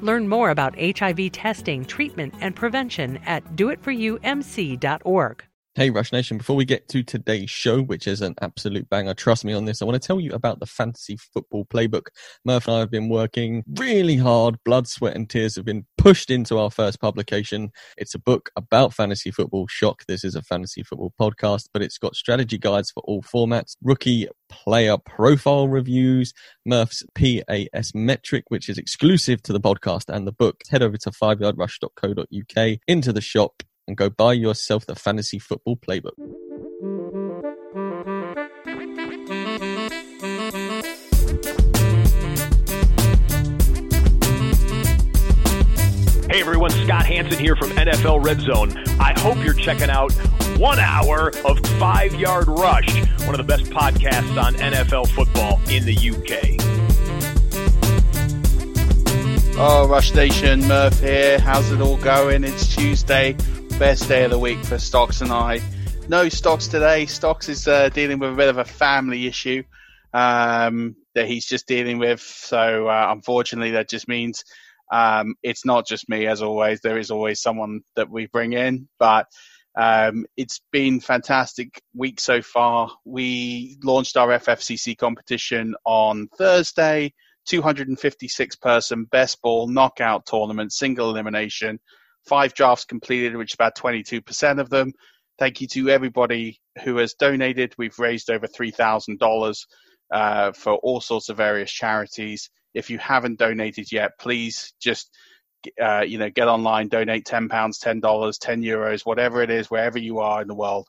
Learn more about HIV testing, treatment, and prevention at doitforyoumc.org. Hey, Rush Nation, before we get to today's show, which is an absolute banger, trust me on this, I want to tell you about the Fantasy Football Playbook. Murph and I have been working really hard. Blood, sweat, and tears have been pushed into our first publication. It's a book about fantasy football. Shock, this is a fantasy football podcast, but it's got strategy guides for all formats, rookie player profile reviews, Murph's PAS metric, which is exclusive to the podcast and the book. Head over to fiveyardrush.co.uk into the shop and go buy yourself the fantasy football playbook. Hey everyone, Scott Hanson here from NFL Red Zone. I hope you're checking out one hour of Five Yard Rush, one of the best podcasts on NFL football in the UK. Oh, Rush Nation, Murph here. How's it all going? It's Tuesday, best day of the week for Stocks and I. No Stocks today. Stocks is uh, dealing with a bit of a family issue um, that he's just dealing with. So, uh, unfortunately, that just means um, it's not just me, as always. There is always someone that we bring in, but um, it's been fantastic week so far. We launched our FFCC competition on Thursday. 256 person best ball knockout tournament, single elimination, five drafts completed, which is about 22% of them. Thank you to everybody who has donated. We've raised over $3,000 uh, for all sorts of various charities. If you haven't donated yet, please just uh, you know get online, donate ten pounds, ten dollars, ten euros, whatever it is, wherever you are in the world,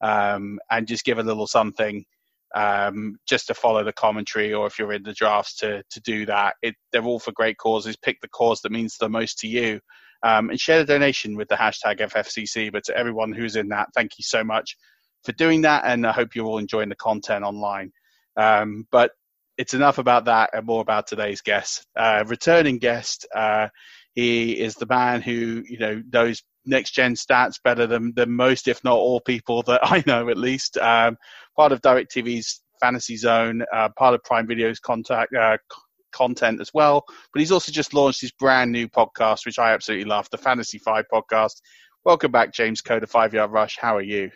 um, and just give a little something um, just to follow the commentary, or if you're in the drafts to to do that. It, they're all for great causes. Pick the cause that means the most to you, um, and share the donation with the hashtag FFCC. But to everyone who's in that, thank you so much for doing that, and I hope you're all enjoying the content online. Um, but it's enough about that and more about today's guest. Uh, returning guest, uh, he is the man who you know knows next gen stats better than than most, if not all, people that I know at least. Um, part of DirecTV's Fantasy Zone, uh, part of Prime Video's contact. Uh, content as well but he's also just launched his brand new podcast which i absolutely love the fantasy five podcast welcome back james coda five yard rush how are you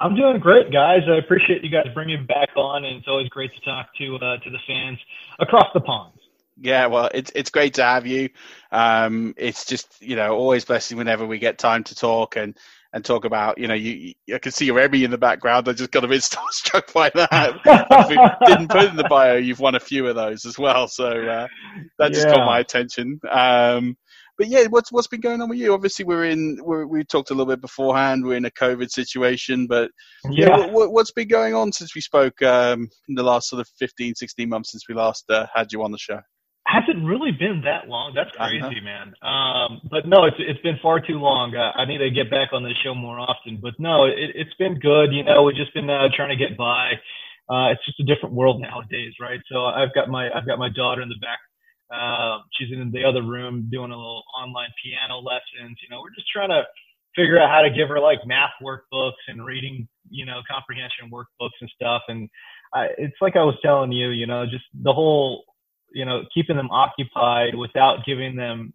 I'm doing great, guys. I appreciate you guys bringing back on, and it's always great to talk to uh, to the fans across the pond. Yeah, well, it's it's great to have you. Um, it's just you know always blessing whenever we get time to talk and and talk about you know you. I can see your Emmy in the background. I just got a bit starstruck by that. if we didn't put in the bio, you've won a few of those as well, so uh, that just Yeah. caught my attention. Um, but yeah, what's what's been going on with you? Obviously, we're in we're, we talked a little bit beforehand. We're in a COVID situation, but yeah, yeah what, has been going on since we spoke um, in the last sort of 15, 16 months since we last uh, had you on the show? Hasn't really been that long. That's crazy, uh-huh. man. Um, but no, it's it's been far too long. Uh, I need to get back on the show more often. But no, it, it's been good. You know, we've just been uh, trying to get by. Uh, it's just a different world nowadays, right? So I've got my I've got my daughter in the back uh, she's in the other room doing a little online piano lessons. You know, we're just trying to figure out how to give her like math workbooks and reading, you know, comprehension workbooks and stuff. And I, it's like I was telling you, you know, just the whole, you know, keeping them occupied without giving them,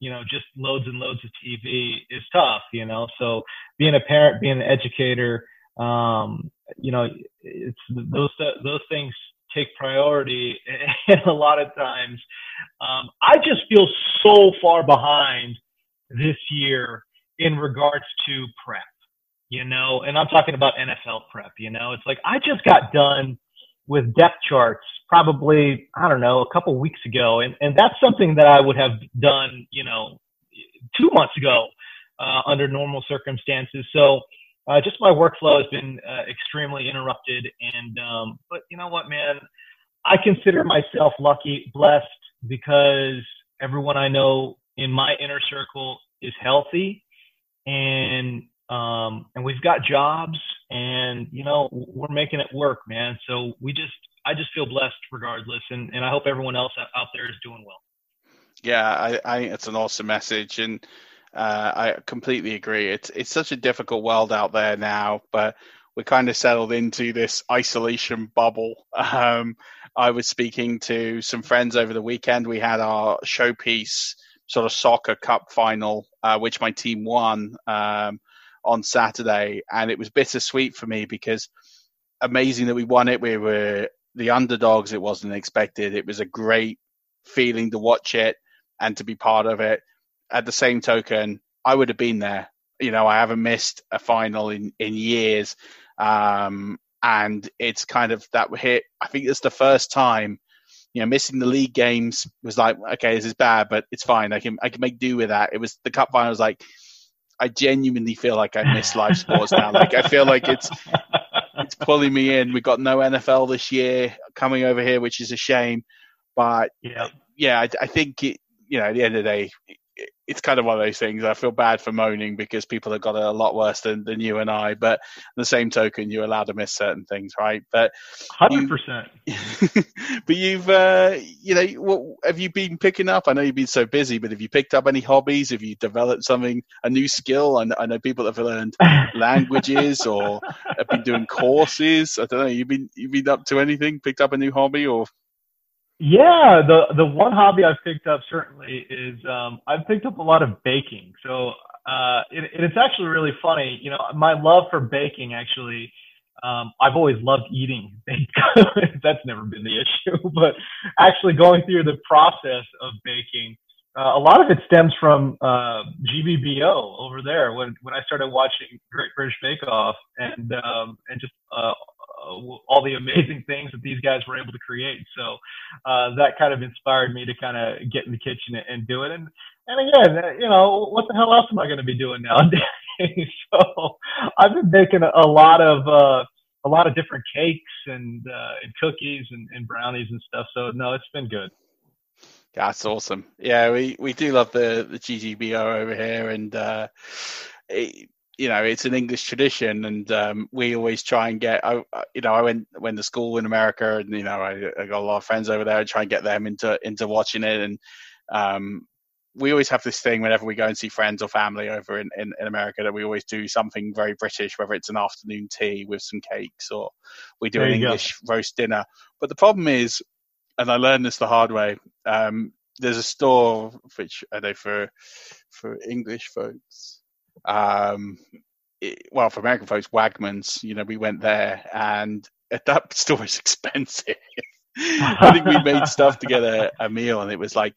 you know, just loads and loads of TV is tough, you know. So being a parent, being an educator, um, you know, it's those those things take priority a lot of times. Um, I just feel so far behind this year in regards to prep, you know, and I'm talking about NFL prep, you know, it's like I just got done with depth charts probably, I don't know, a couple weeks ago. And, and that's something that I would have done, you know, two months ago uh, under normal circumstances. So, uh, just my workflow has been uh, extremely interrupted. And um, but you know what, man, I consider myself lucky, blessed because everyone I know in my inner circle is healthy, and um, and we've got jobs, and you know we're making it work, man. So we just I just feel blessed regardless, and and I hope everyone else out there is doing well. Yeah, I, I think it's an awesome message, and uh, I completely agree. It's it's such a difficult world out there now, but we're kind of settled into this isolation bubble. Um, I was speaking to some friends over the weekend. We had our showpiece sort of soccer cup final, uh, which my team won um, on Saturday, and it was bittersweet for me because amazing that we won it. We were the underdogs. It wasn't expected. It was a great feeling to watch it and to be part of it at the same token, I would have been there. You know, I haven't missed a final in, in years. Um, and it's kind of that hit. I think it's the first time, you know, missing the league games was like, okay, this is bad, but it's fine. I can, I can make do with that. It was the cup final was like, I genuinely feel like I miss live sports now. Like I feel like it's, it's pulling me in. We've got no NFL this year coming over here, which is a shame. But yeah, yeah, I, I think it, you know, at the end of the day, it's kind of one of those things. I feel bad for moaning because people have got it a lot worse than, than you and I. But the same token, you're allowed to miss certain things, right? But hundred percent. But you've, uh, you know, what have you been picking up? I know you've been so busy, but have you picked up any hobbies? Have you developed something, a new skill? I, I know people have learned languages or have been doing courses. I don't know. You've been you've been up to anything? Picked up a new hobby or? Yeah, the the one hobby I've picked up certainly is um, I've picked up a lot of baking. So uh, it, it's actually really funny. You know, my love for baking actually. Um, I've always loved eating baked. That's never been the issue, but actually going through the process of baking, uh, a lot of it stems from uh, GBBO over there when when I started watching Great British Bake Off and um, and just uh, all the amazing things that these guys were able to create. So uh, that kind of inspired me to kind of get in the kitchen and do it. And and again, uh, you know, what the hell else am I going to be doing nowadays? so I've been making a, lot of uh, a lot of different cakes and uh, and cookies and, and brownies and stuff. So no, it's been good. That's awesome. Yeah, we, we do love the the GBBO over here, and uh, it, you know it's an English tradition, and um, we always try and get. I, you know, I went went to school in America, and you know, I, I got a lot of friends over there, and try and get them into into watching it, and um, we always have this thing whenever we go and see friends or family over in, in, in, America that we always do something very British, whether it's an afternoon tea with some cakes or we do there an English go. roast dinner. But the problem is, and I learned this the hard way, um, there's a store which I know for for English folks um, it, well, for American folks, Wegmans. you know, we went there and that store is expensive. I think we made stuff to together a meal and it was like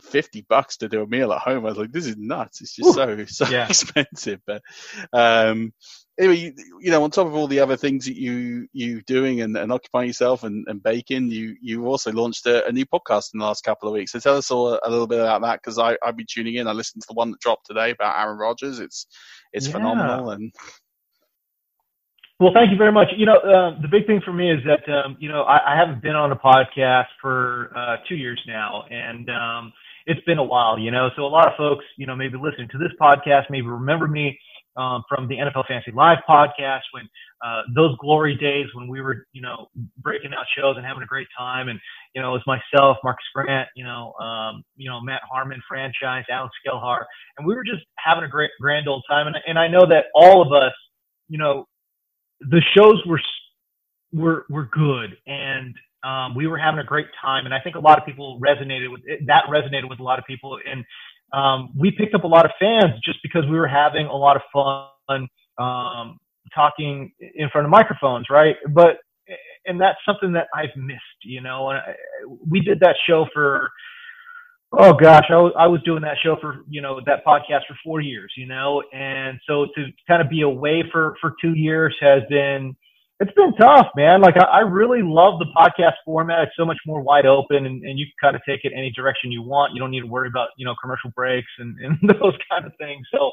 50 bucks to do a meal at home. I was like, this is nuts. It's just Ooh, so, so yeah. expensive. But, um, anyway, you, you, know, on top of all the other things that you you doing and, and occupying yourself and, and baking, you you also launched a, a, new podcast in the last couple of weeks. So tell us all a, little bit about that because I I've been tuning in. I listened to the one that dropped today about Aaron Rodgers. It's it's yeah. phenomenal and. Well, thank you very much. You know, uh, the big thing for me is that um, you know I, I, haven't been on a podcast for uh, two years now, and um, it's been a while. You know, so a lot of folks, you know, maybe listening to this podcast, maybe remember me um, from the NFL Fantasy Live podcast when uh, those glory days when we were, you know, breaking out shows and having a great time. And, you know, it was myself, Marcas Grant, you know, um, you know, Matt Harmon franchise, Alex Gelhar, and we were just having a great, grand old time. And, and I know that all of us, you know, the shows were, were, were good and, um, we were having a great time. And I think a lot of people resonated with it, that resonated with a lot of people. And, um, we picked up a lot of fans just because we were having a lot of fun um, talking in front of microphones, right? But and that's something that I've missed, you know. And I, we did that show for oh gosh, I was, I was doing that show for you know that podcast for four years, you know, and so to kind of be away for for two years has been it's been tough, man. Like I, I, really love the podcast format. It's so much more wide open, and, and you can kind of take it any direction you want. You don't need to worry about you know commercial breaks and, and those kind of things. So,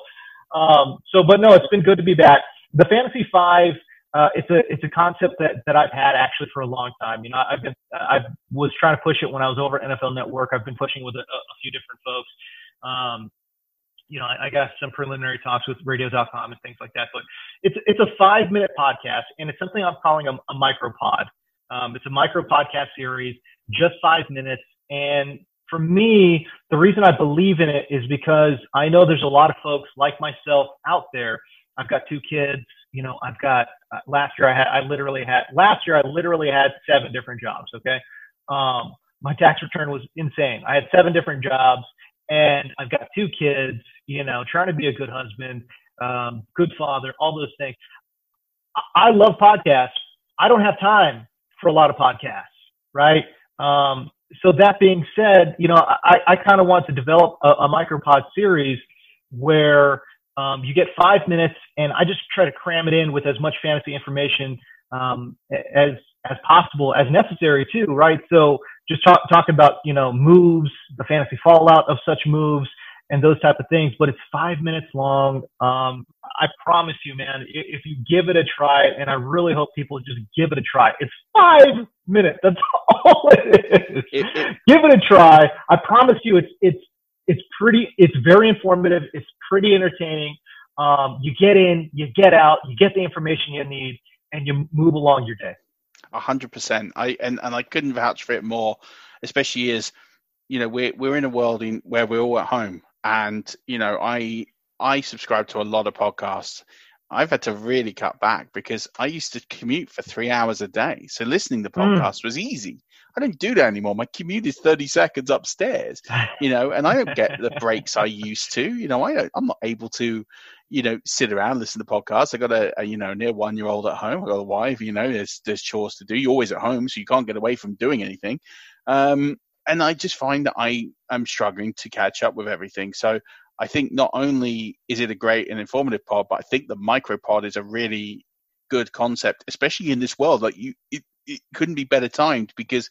um, so but no, it's been good to be back. The Fantasy Five, uh, it's a it's a concept that that I've had actually for a long time. You know, I've been I was trying to push it when I was over at NFL Network. I've been pushing with a, a few different folks. Um, you know, I, I got some preliminary talks with radio.com and things like that. But it's it's a five minute podcast, and it's something I'm calling a, a micropod. Um, it's a micro podcast series, just five minutes. And for me, the reason I believe in it is because I know there's a lot of folks like myself out there. I've got two kids. You know, I've got uh, last year I had I literally had last year I literally had seven different jobs. Okay, um, my tax return was insane. I had seven different jobs, and I've got two kids you know, trying to be a good husband, um, good father, all those things. I, I love podcasts. I don't have time for a lot of podcasts, right? Um, so that being said, you know, I, I kind of want to develop a, a micropod series where um, you get five minutes, and I just try to cram it in with as much fantasy information um, as as possible, as necessary too, right? So just talk talk about you know moves, the fantasy fallout of such moves, and those type of things. But it's five minutes long. Um, I promise you, man, if you give it a try, and I really hope people just give it a try. It's five minutes. That's all it is. It, it, give it a try. I promise you, it's it's it's pretty. It's very informative. It's pretty entertaining. Um, you get in, you get out, you get the information you need, and you move along your day. A hundred percent. I and, and I couldn't vouch for it more, especially as you know we're we're in a world in where we're all at home and you know i i subscribe to a lot of podcasts. I've had to really cut back because i used to commute for three hours a day. So listening to hmm. podcasts mm. was easy. I don't do that anymore. My commute is 30 seconds upstairs you know and i don't get the breaks i used to. You know i don't i'm not able to you know sit around listen to podcasts. I got a, a you know near one year old at home. I got a wife you know there's there's chores to do. You're always at home so you can't get away from doing anything. Um and I just find that I am struggling to catch up with everything. So I think not only is it a great and informative pod, but I think the micro pod is a really good concept, especially in this world. Like you, it, it couldn't be better timed because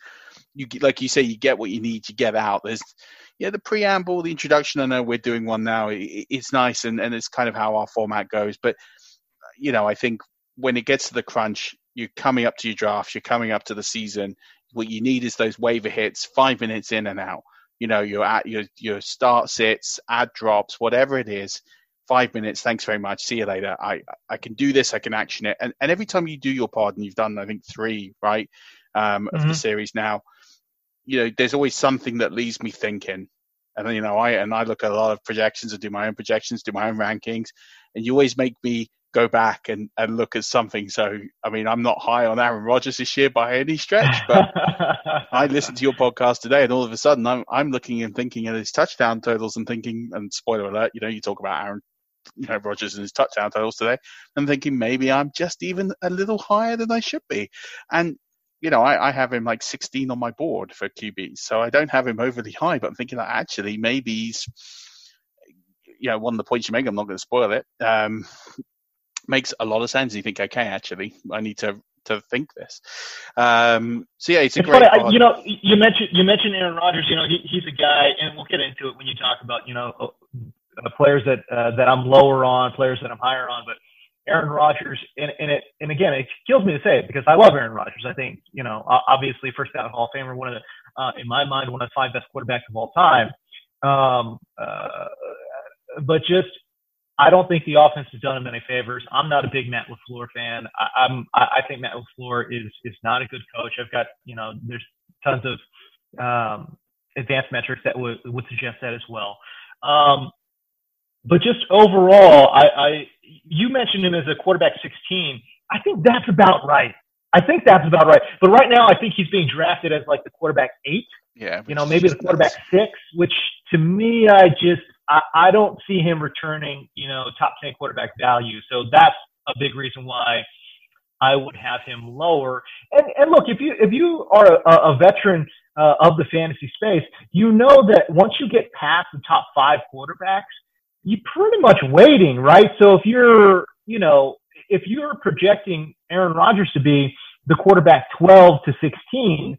you, like you say, you get what you need to get out. There's, yeah, the preamble, the introduction. I know we're doing one now. It, it's nice, and and it's kind of how our format goes. But you know, I think when it gets to the crunch, you're coming up to your draft, you're coming up to the season, what you need is those waiver hits, five minutes in and out. You know, your at your your start sits, ad drops, whatever it is. Five minutes. Thanks very much. See you later. I I can do this. I can action it. And and every time you do your pod, and you've done I think three right um, of mm-hmm. the series now, you know, there's always something that leaves me thinking. And you know, I and I look at a lot of projections and do my own projections, do my own rankings, and you always make me go back and, and look at something. So, I mean, I'm not high on Aaron Rodgers this year by any stretch, but I listened to your podcast today, and all of a sudden, I'm I'm looking and thinking at his touchdown totals and thinking, and spoiler alert, you know, you talk about Aaron, you know, Rodgers and his touchdown totals today, and thinking maybe I'm just even a little higher than I should be, and. You know, I, I have him like 16 on my board for QBs, so I don't have him overly high. But I'm thinking that actually maybe he's, you know, one of the points you make. I'm not going to spoil it. Um, makes a lot of sense. You think, okay, actually, I need to to think this. Um, so yeah, it's a it's great. Funny, I, you know, you mentioned you mentioned Aaron Rodgers. You know, he, he's a guy, and we'll get into it when you talk about you know uh, players that uh, that I'm lower on, players that I'm higher on, but. Aaron Rodgers, and, and it, and again, it kills me to say it because I love Aaron Rodgers. I think, you know, obviously first out Hall of Famer, one of the, uh, in my mind, one of the five best quarterbacks of all time. Um, uh, but just I don't think the offense has done him any favors. I'm not a big Matt LaFleur fan. I, I'm I think Matt LaFleur is is not a good coach. I've got you know there's tons of um, advanced metrics that would would suggest that as well. Um, but just overall, I, I you mentioned him as a quarterback 16. I think that's about right. I think that's about right. But right now, I think he's being drafted as like the quarterback eight. Yeah. You know, maybe the quarterback six, which to me, I just I, I don't see him returning, you know, top 10 quarterback value. So that's a big reason why I would have him lower. And, and look, if you if you are a, a veteran uh, of the fantasy space, you know that once you get past the top five quarterbacks, you're pretty much waiting, right? So if you're, you know, if you're projecting Aaron Rodgers to be the quarterback 12 to 16,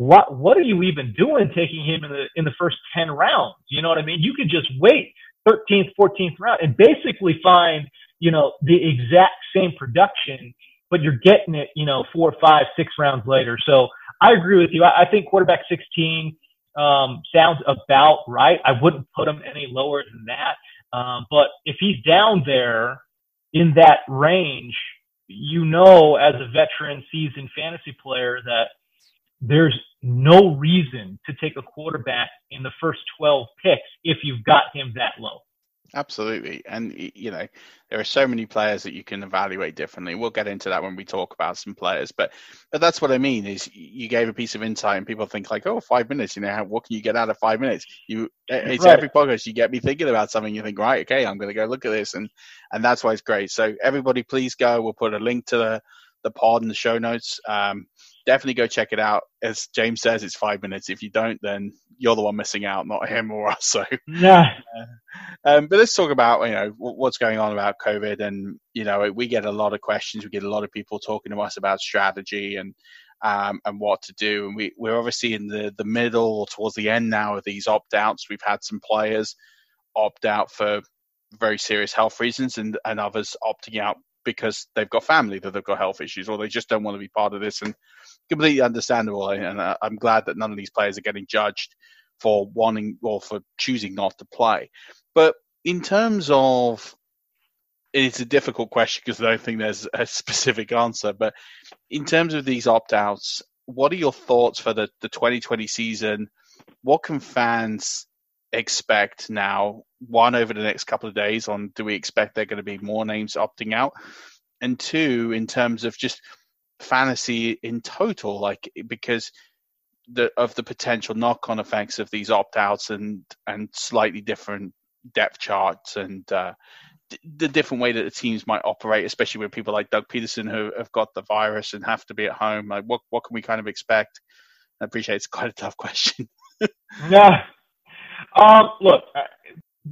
what what are you even doing taking him in the in the first 10 rounds? You know what i mean? You could just wait 13th 14th round and basically find you know the exact same production but you're getting it you know four five six rounds later. So i agree with you. I, I think quarterback 16 um, sounds about right. I wouldn't put him any lower than that. Um, but if he's down there in that range you know as a veteran seasoned fantasy player that there's no reason to take a quarterback in the first 12 picks if you've got him that low. Absolutely. And, you know, there are so many players that you can evaluate differently. We'll get into that when we talk about some players. But but that's what I mean is you gave a piece of insight and people think like, oh, five minutes, you know, what can you get out of five minutes? You It's right. every podcast you get me thinking about something. You think, right, okay, I'm going to go look at this. And, and that's why it's great. So everybody, please go. We'll put a link to the, the pod in the show notes. Um, definitely go check it out. As James says, it's five minutes. If you don't, then you're the one missing out, not him or us. So yeah. Um, but let's talk about you know what's going on about COVID, and you know we get a lot of questions. We get a lot of people talking to us about strategy and um, and what to do. And we we're obviously in the the middle or towards the end now of these opt outs. We've had some players opt out for very serious health reasons, and and others opting out because they've got family that they've got health issues or they just don't want to be part of this and completely understandable eh, and uh, i'm glad that none of these players are getting judged for wanting or for choosing not to play but in terms of it's a difficult question because i don't think there's a specific answer but in terms of these opt-outs what are your thoughts for the, the 2020 season what can fans expect now? One, over the next couple of days, on do we expect there are going to be more names opting out? And two, in terms of just fantasy in total, like because the of the potential knock-on effects of these opt-outs and and slightly different depth charts and uh, the different way that the teams might operate, especially with people like Doug Pederson who have got the virus and have to be at home. Like, what what can we kind of expect? I appreciate it's quite a tough question. yeah, um, look, uh,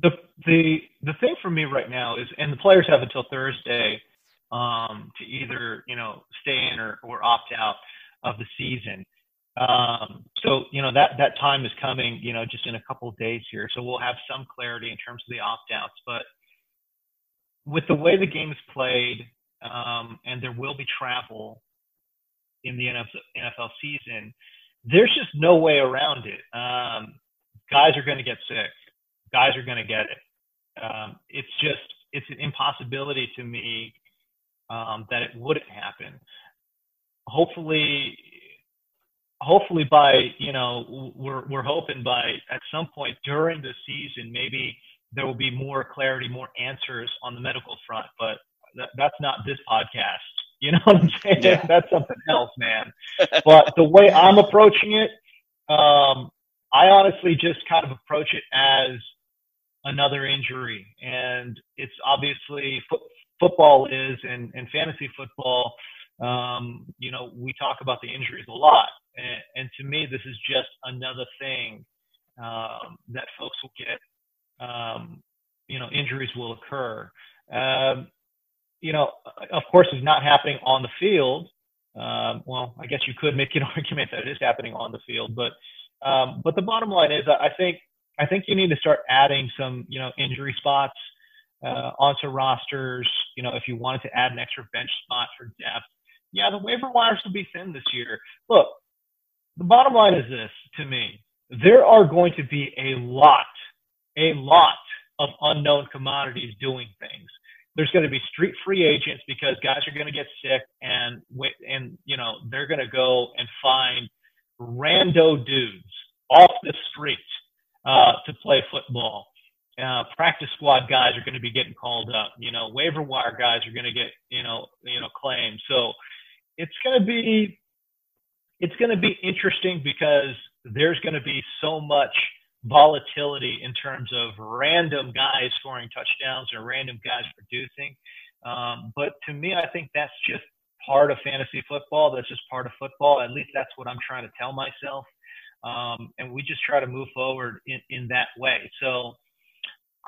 the the the thing for me right now is, and the players have until Thursday um, to either you know stay in or, or opt out of the season. Um, so you know that that time is coming, you know, just in a couple of days here. So we'll have some clarity in terms of the opt outs. But with the way the game is played, um, and there will be travel in the NFL season, there's just no way around it. Um, guys are going to get sick. Guys are going to get it. Um, it's just it's an impossibility to me um, that it wouldn't happen. Hopefully, hopefully by you know we're we're hoping by at some point during the season maybe there will be more clarity, more answers on the medical front. But that, that's not this podcast. You know what I'm saying? Yeah. That's something else, man. but the way I'm approaching it, um, I honestly just kind of approach it as another injury. And it's obviously football is and, and fantasy football. Um, you know, we talk about the injuries a lot. And, and to me, this is just another thing um, that folks will get. Um, you know, injuries will occur. Um, you know, of course, is not happening on the field. Um, well, I guess you could make an argument that it is happening on the field, but um, but the bottom line is, I think I think you need to start adding some, you know, injury spots uh, onto rosters. You know, if you wanted to add an extra bench spot for depth, yeah, the waiver wires will be thin this year. Look, the bottom line is this to me: there are going to be a lot, a lot of unknown commodities doing things. There's going to be street free agents because guys are going to get sick and and you know they're going to go and find rando dudes off the street uh, to play football. Uh, practice squad guys are going to be getting called up. You know, waiver wire guys are going to get you know you know claimed. So it's going to be it's going to be interesting because there's going to be so much volatility in terms of random guys scoring touchdowns or random guys producing. Um, but to me, I think that's just part of fantasy football. That's just part of football. At least that's what I'm trying to tell myself. Um, and we just try to move forward in, in that way. So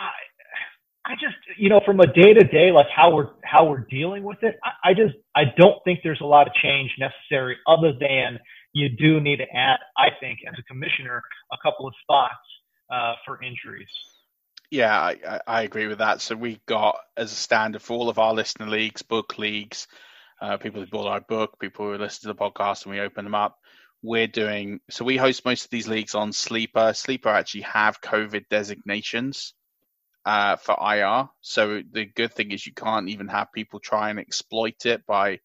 I, I just, you know, from a day to day, like how we're how we're dealing with it, I, I just I don't think there's a lot of change necessary, other than you do need to add, I think, as a commissioner, a couple of spots uh, for injuries. Yeah, I, I agree with that. So we got as a standard for all of our listener leagues, book leagues, uh, people who bought our book, people who listen to the podcast, and we open them up. We're doing so. We host most of these leagues on Sleeper. Sleeper actually have COVID designations uh, for IR. So the good thing is you can't even have people try and exploit it by,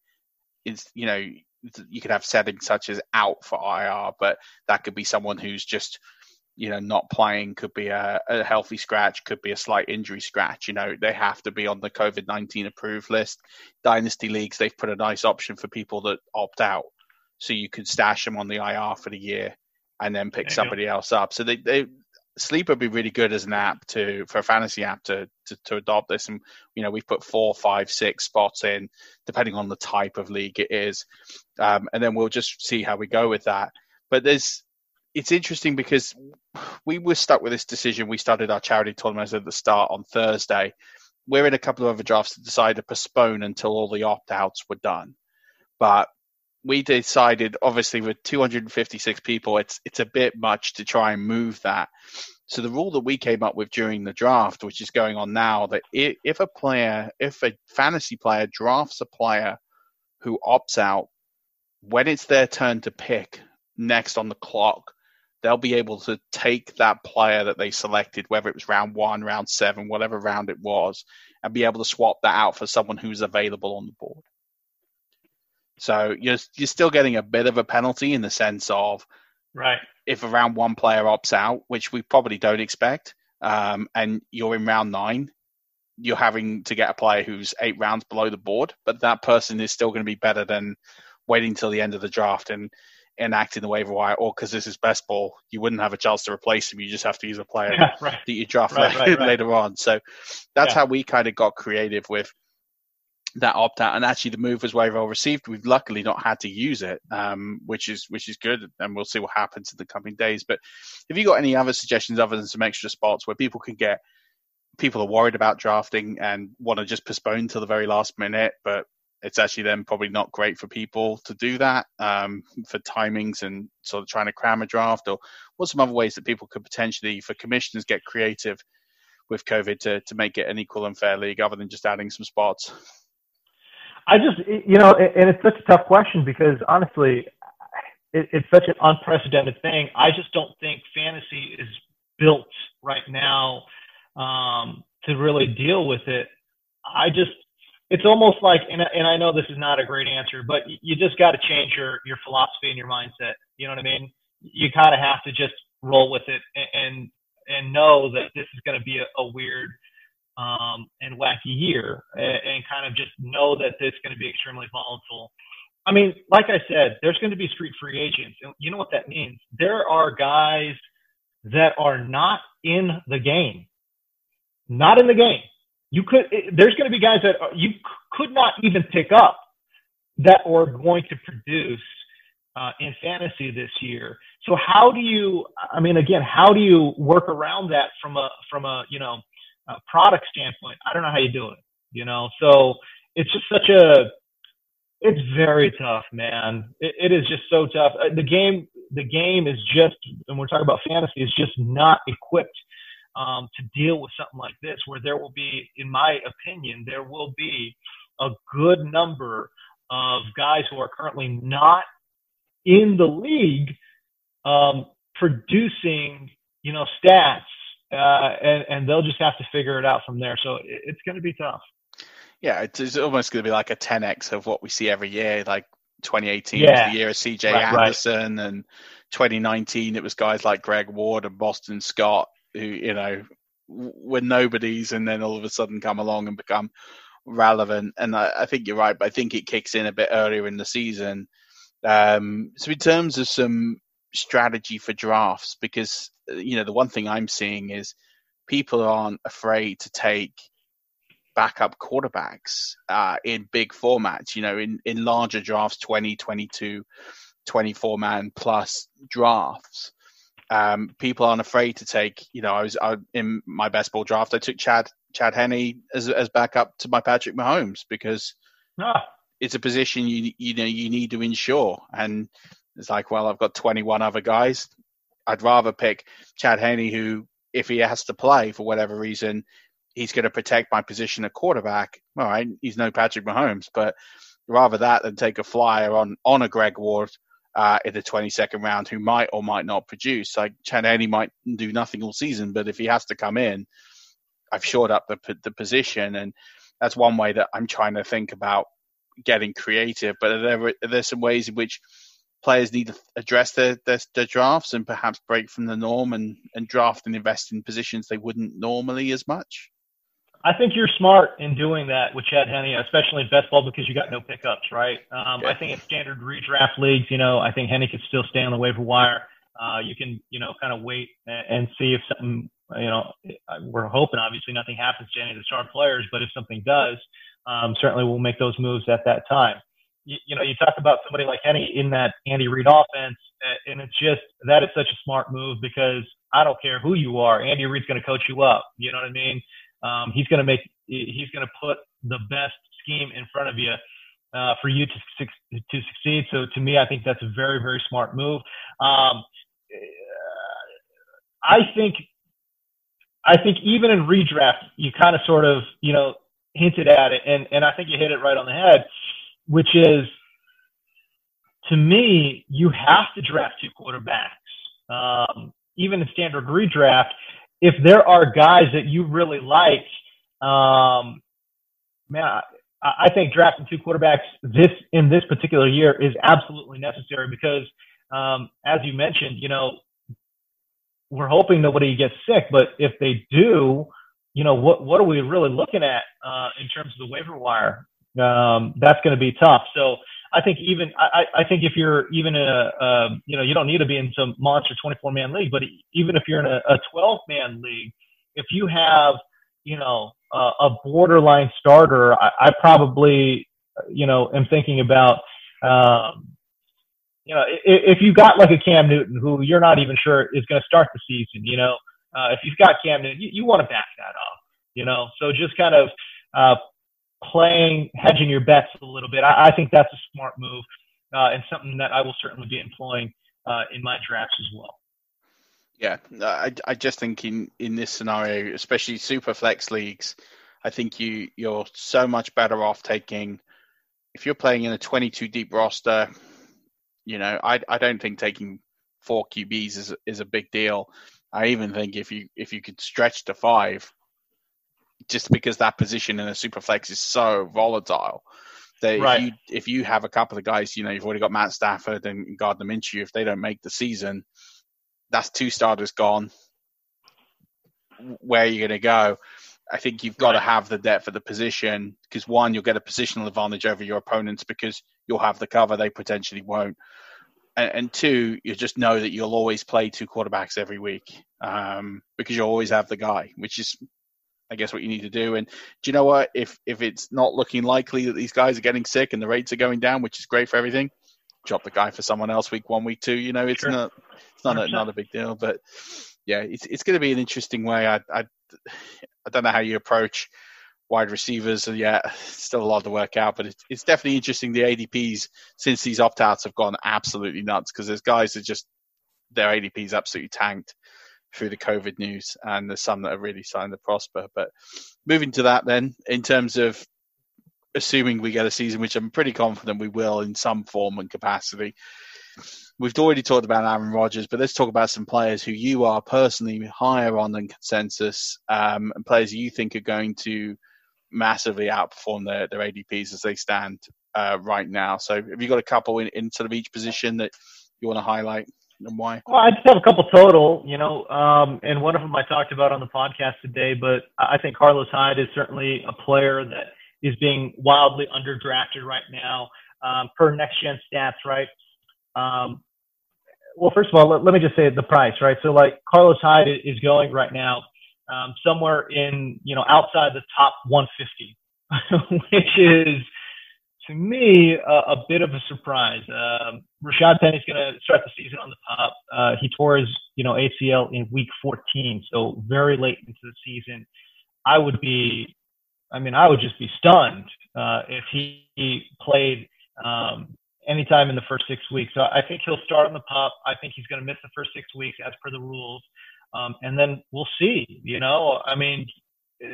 you know you could have settings such as out for IR, but that could be someone who's just you know not playing could be a, a, healthy scratch could be a slight injury scratch you know they have to be on the covid-19 approved list. Dynasty leagues they've put a nice option for people that opt out. So you could stash them on the ir for the year and then pick somebody else up. So they, they sleep would be really good as an app to for a fantasy app to, to to adopt this. And you know we've put four five six spots in depending on the type of league it is. Um, and then we'll just see how we go with that. But there's it's interesting because we were stuck with this decision. We started our charity tournament at the start on thursday. We're in a couple of other drafts that decided to postpone until all the opt-outs were done. But we decided, obviously, with 256 people, it's it's a bit much to try and move that. So the rule that we came up with during the draft, which is going on now, that if a player, if a fantasy player drafts a player who opts out, when it's their turn to pick next on the clock, they'll be able to take that player that they selected, whether it was round one, round seven, whatever round it was, and be able to swap that out for someone who's available on the board. So you're you're still getting a bit of a penalty in the sense of right if around one player opts out, which we probably don't expect, um, and you're in round nine, you're having to get a player who's eight rounds below the board, but that person is still going to be better than waiting till the end of the draft and enacting the waiver wire, or because this is best ball, you wouldn't have a chance to replace him. You just have to use a player yeah, right. that you draft right, later, right, later on. So that's yeah. how we kind of got creative with that opt out, and actually the move was very well received. We've luckily not had to use it, um, which is which is good, and we'll see what happens in the coming days. But have you got any other suggestions other than some extra spots where people can get? People are worried about drafting and want to just postpone till the very last minute, but it's actually then probably not great for people to do that um, for timings and sort of trying to cram a draft. Or what some other ways that people could potentially, for commissioners, get creative with COVID to to make it an equal and fair league, other than just adding some spots. I just, you know, and it's such a tough question because honestly, it's such an unprecedented thing. I just don't think fantasy is built right now um, to really deal with it. I just, it's almost like, and, and I know this is not a great answer, but you just got to change your your philosophy and your mindset. You know what I mean? You kind of have to just roll with it and and, and know that this is going to be a, a weird um, and wacky year and, and kind of just know that it's going to be extremely volatile. I mean, like I said, there's going to be street free agents. And you know what that means? There are guys that are not in the game. Not in the game. You could, there's going to be guys that you could not even pick up that are going to produce uh, in fantasy this year. So how do you, I mean, again, how do you work around that from a, from a, you know, product standpoint, I don't know how you do it. You know, so it's just such a it's very tough, man. It, it is just so tough. Uh, the game, the game is just, and we're talking about fantasy, is just not equipped um, to deal with something like this, where there will be, in my opinion, there will be a good number of guys who are currently not in the league um, producing, you know, stats, uh, and, and they'll just have to figure it out from there. So it, it's going to be tough. Yeah, it's almost going to be like a 10x of what we see every year. Like 2018 yeah. was the year of CJ right, Anderson, right. and 2019 it was guys like Greg Ward and Boston Scott who you know were nobodies, and then all of a sudden come along and become relevant. And I, I think you're right, but I think it kicks in a bit earlier in the season. Um, so in terms of some strategy for drafts, because you know the one thing I'm seeing is people aren't afraid to take backup quarterbacks uh, in big formats, you know, in, in larger drafts, 20, 22, 24 man plus drafts. Um, people aren't afraid to take, you know, I was I, in my best ball draft, I took Chad Chad Henne as, as backup to my Patrick Mahomes because ah. it's a position you you know you need to ensure. And it's like, well, I've got 21 other guys. I'd rather pick Chad Henne, who, if he has to play for whatever reason, he's going to protect my position at quarterback. All right, he's no Patrick Mahomes, but rather that than take a flyer on on a Greg Ward uh, in the 22nd round who might or might not produce. Like Chad Henne might do nothing all season, but if he has to come in, I've shored up the the position, and that's one way that I'm trying to think about getting creative. But are there are there some ways in which players need to address their, their, their drafts and perhaps break from the norm and, and draft and invest in positions they wouldn't normally as much? I think you're smart in doing that with Chad Henne, especially in best ball because you got no pickups, right? Um, yeah. I think in standard redraft leagues, you know, I think Henne could still stay on the waiver wire. Uh, you can, you know, kind of wait and see if something, you know, we're hoping obviously nothing happens to any of the star players, but if something does, um, certainly we'll make those moves at that time. You, you know, you talk about somebody like Henne in that Andy Reid offense, and it's just that is such a smart move because I don't care who you are, Andy Reid's going to coach you up. You know what I mean? Um, he's going to make he's going to put the best scheme in front of you uh, for you to to succeed. So to me, I think that's a very very smart move. Um, I think I think even in redraft, you kind of sort of you know hinted at it, and and I think you hit it right on the head, which is to me you have to draft two quarterbacks. Um, even in standard redraft, if there are guys that you really like, um, man, I, I think drafting two quarterbacks this in this particular year is absolutely necessary because, um, as you mentioned, you know, we're hoping nobody gets sick, but if they do, you know, what what are we really looking at uh, in terms of the waiver wire? Um, that's going to be tough. So I think even I, I think if you're even in a, a you know you don't need to be in some monster 24 man league, but even if you're in a, a 12 man league, if you have you know a, a borderline starter, I, I probably you know am thinking about um, you know if, if you got like a Cam Newton who you're not even sure is going to start the season, you know uh, if you've got Cam Newton, you, you want to back that up, you know. So just kind of uh, playing, hedging your bets a little bit. I, I think that's a smart move uh, and something that I will certainly be employing uh, in my drafts as well. Yeah, I, I just think in, in this scenario, especially super flex leagues, I think you you're so much better off taking if you're playing in a 22 deep roster. You know, I I don't think taking four QBs is is a big deal. I even think if you if you could stretch to five, just because that position in a super flex is so volatile. That right. if you if you have a couple of guys, you know, you've already got Matt Stafford and Gardner Minshew. If they don't make the season, that's two starters gone. Where are you going to go? I think you've got right. to have the depth of the position because one, you'll get a positional advantage over your opponents because you'll have the cover they potentially won't, and, and two, you just know that you'll always play two quarterbacks every week um, because you always have the guy, which is I guess what you need to do. And do you know what? If if it's not looking likely that these guys are getting sick and the rates are going down, which is great for everything, drop the guy for someone else week one, week two. You know, it's sure. not it's not a, not a big deal. But yeah, it's it's going to be an interesting way. I I I don't know how you approach wide receivers, yeah, still a lot to work out. But it's, it's definitely interesting. The ADPs since these opt outs have gone absolutely nuts because there's guys that just their ADPs absolutely tanked through the COVID news, and there's some that are really starting to prosper. But moving to that, then, in terms of assuming we get a season, which I'm pretty confident we will in some form and capacity. We've already talked about Aaron Rodgers, but let's talk about some players who you are personally higher on than consensus, um, and players you think are going to massively outperform their, their ADPs as they stand uh, right now. So, have you got a couple in, in sort of each position that you want to highlight? And why? Well, I just have a couple total, you know, um, and one of them I talked about on the podcast today. But I think Carlos Hyde is certainly a player that is being wildly underdrafted right now um, per next gen stats, right? Um, well, first of all, let, let, me just say the price, right? So, like Carlos Hyde is going right now um, somewhere in, you know, outside the top 150, which is to me, a, a bit of a surprise. Um, Rashaad Penny's going to start the season on the top. Uh, he tore his, you know, ACL in week 14, so very late into the season. I would be, I mean, I would just be stunned uh, if he, he played um, anytime in the first six weeks. So I think he'll start on the PUP. I think he's going to miss the first six weeks as per the rules, um, and then we'll see. You know, I mean, uh,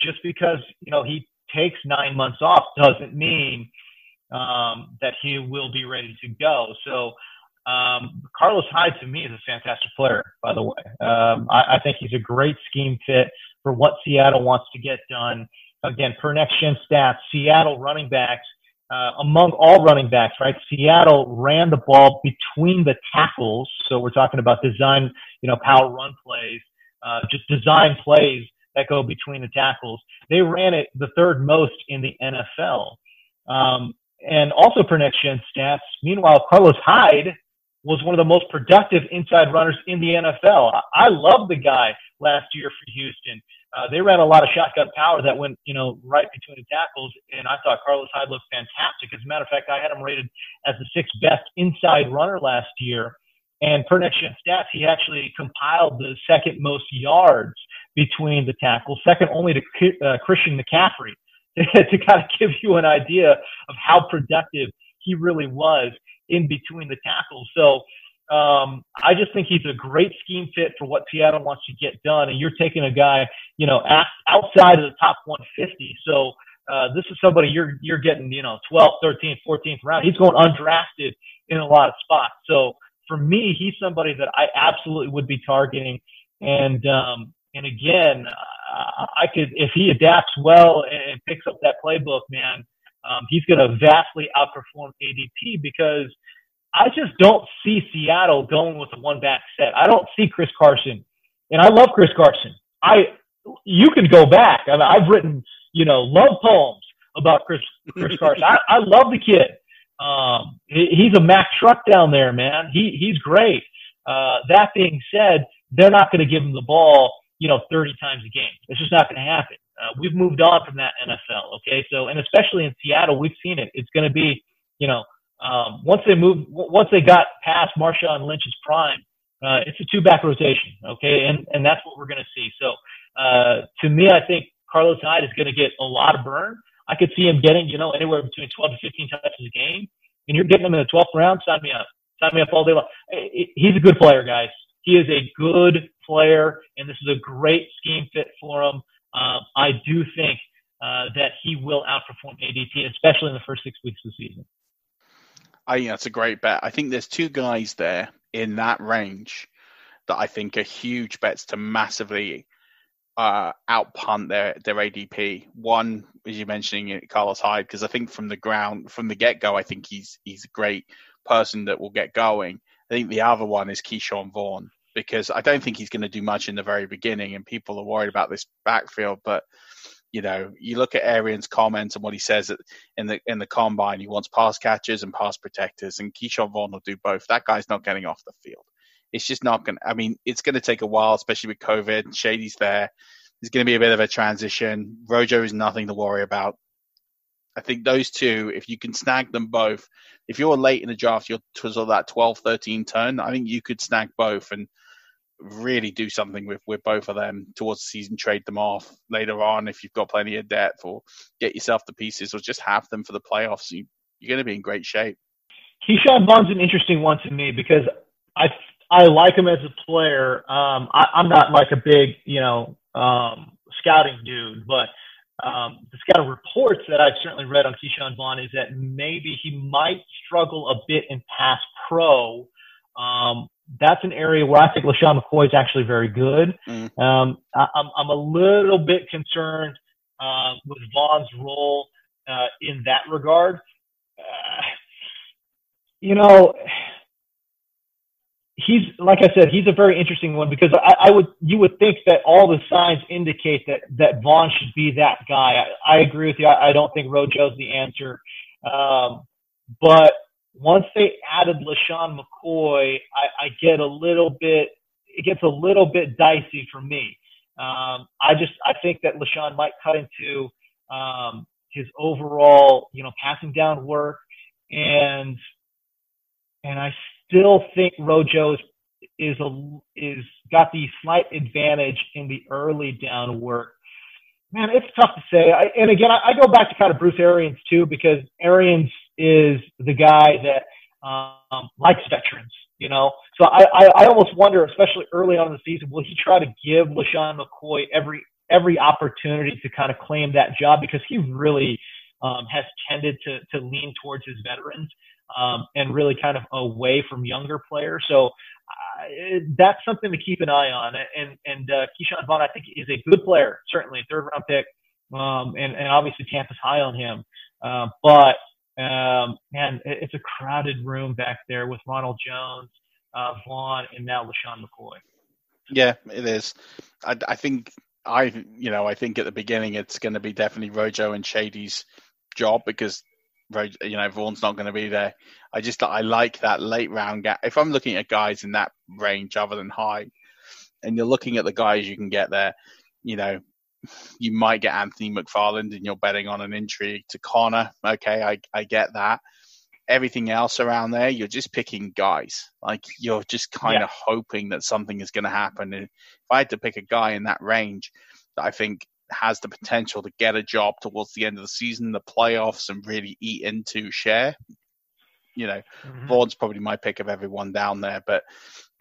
just because you know he takes nine months off doesn't mean um, that he will be ready to go. So um, Carlos Hyde to me is a fantastic player, by the way. Um, I, I, think he's a great scheme fit for what Seattle wants to get done. Again, per next gen stats, Seattle running backs, uh, among all running backs, right? Seattle ran the ball between the tackles. So we're talking about design, you know, power run plays, uh, just design plays go between the tackles. They ran it the third most in the NFL. Um, and also for next gen stats. Meanwhile, Carlos Hyde was one of the most productive inside runners in the NFL. I, I love the guy last year for Houston. Uh, they ran a lot of shotgun power that went, you know, right between the tackles, and I thought Carlos Hyde looked fantastic. As a matter of fact, I had him rated as the sixth best inside runner last year. And per next gen stats, he actually compiled the second most yards between the tackles, second only to uh, Christian McCaffrey, to kind of give you an idea of how productive he really was in between the tackles. So um, I just think he's a great scheme fit for what Seattle wants to get done. And you're taking a guy, you know, outside of the top 150. So uh, this is somebody you're you're getting, you know, 12th, 13th, 14th round. He's going undrafted in a lot of spots. So for me, he's somebody that I absolutely would be targeting. And um, and again, I could if he adapts well and picks up that playbook, man, um, he's going to vastly outperform ADP because I just don't see Seattle going with a one back set. I don't see Chris Carson, and I love Chris Carson. I you can go back. I mean, I've written you know love poems about Chris Chris Carson. I, I love the kid. Um, he, he's a Mack truck down there, man. He he's great. Uh, that being said, they're not going to give him the ball, you know, 30 times a game. It's just not going to happen. Uh, we've moved on from that NFL. Okay, so and especially in Seattle, we've seen it. It's going to be, you know, um, once they move, once they got past Marshawn Lynch's prime, uh, it's a two back rotation. Okay, and and that's what we're going to see. So uh, to me, I think Carlos Hyde is going to get a lot of burn. I could see him getting, you know, anywhere between 12 to 15 touches a game. And you're getting him in the 12th round, sign me up. Sign me up all day long. He's a good player, guys. He is a good player, and this is a great scheme fit for him. Uh, I do think uh, that he will outperform ADP, especially in the first six weeks of the season. I think that's a great bet. I think there's two guys there in that range that I think are huge bets to massively uh, outpunt their their ADP. One, as you're mentioning, Carlos Hyde, because I think from the ground, from the get go, I think he's he's a great person that will get going. I think the other one is Ke'Shawn Vaughn because I don't think he's going to do much in the very beginning, and people are worried about this backfield. But you know, you look at Arians' comments and what he says in the in the combine. He wants pass catchers and pass protectors, and Ke'Shawn Vaughn will do both. That guy's not getting off the field it's just not going to, I mean, it's going to take a while, especially with COVID. Shady's there. There's going to be a bit of a transition. Rojo is nothing to worry about. I think those two, if you can snag them both, if you're late in the draft, you're of that 12, 13 turn, I think you could snag both. And really do something with with both of them towards the season. Trade them off later on if you've got plenty of depth, or get yourself the pieces, or just have them for the playoffs. You, you're going to be in great shape. Ke'Shawn Vaughn's an interesting one to me because I I like him as a player. Um, I, I'm not like a big you know um, scouting dude, but um, the scouting reports that I've certainly read on Ke'Shawn Vaughn is that maybe he might struggle a bit in pass pro. Um, that's an area where I think LeSean McCoy is actually very good. Mm. Um, I, am I'm, I'm a little bit concerned uh, with Vaughn's role uh, in that regard. Uh, you know, he's like I said, he's a very interesting one because I, I, would you would think that all the signs indicate that that Vaughn should be that guy. I, I agree with you. I, I don't think Rojo's the answer, um, but once they added LeSean McCoy, I, I get a little bit. It gets a little bit dicey for me. Um, I just I think that LeSean might cut into um, his overall, you know, passing down work, and and I still think Rojo is is a is got the slight advantage in the early down work. Man, it's tough to say. I, and again, I, I, go back to kind of Bruce Arians too, because Arians is the guy that um, likes veterans. You know, so I, I, I almost wonder, especially early on in the season, will he try to give LeSean McCoy every every opportunity to kind of claim that job because he really um, has tended to to lean towards his veterans um, and really kind of away from younger players. So that's something to keep an eye on. And and uh, Ke'Shawn Vaughn, I think, is a good player, certainly third round pick, um, and and obviously Tampa's high on him. Uh, but um, man, it's a crowded room back there with Ronald Jones, uh, Vaughn, and now LeSean McCoy. Yeah, it is. I, I think I, you know, I think at the beginning it's going to be definitely Rojo and Shady's job because you know, Vaughn's not going to be there. I just I like that late round gap. If I'm looking at guys in that range other than Hyde, and you're looking at the guys you can get there, you know, you might get Anthony McFarland and you're betting on an injury to Conner. Okay, I I get that. Everything else around there, you're just picking guys. Like you're just kind yeah. of hoping that something is going to happen. And if I had to pick a guy in that range, that I think has the potential to get a job towards the end of the season, the playoffs, and really eat into share. You know, mm-hmm. Vaughn's probably my pick of everyone down there, but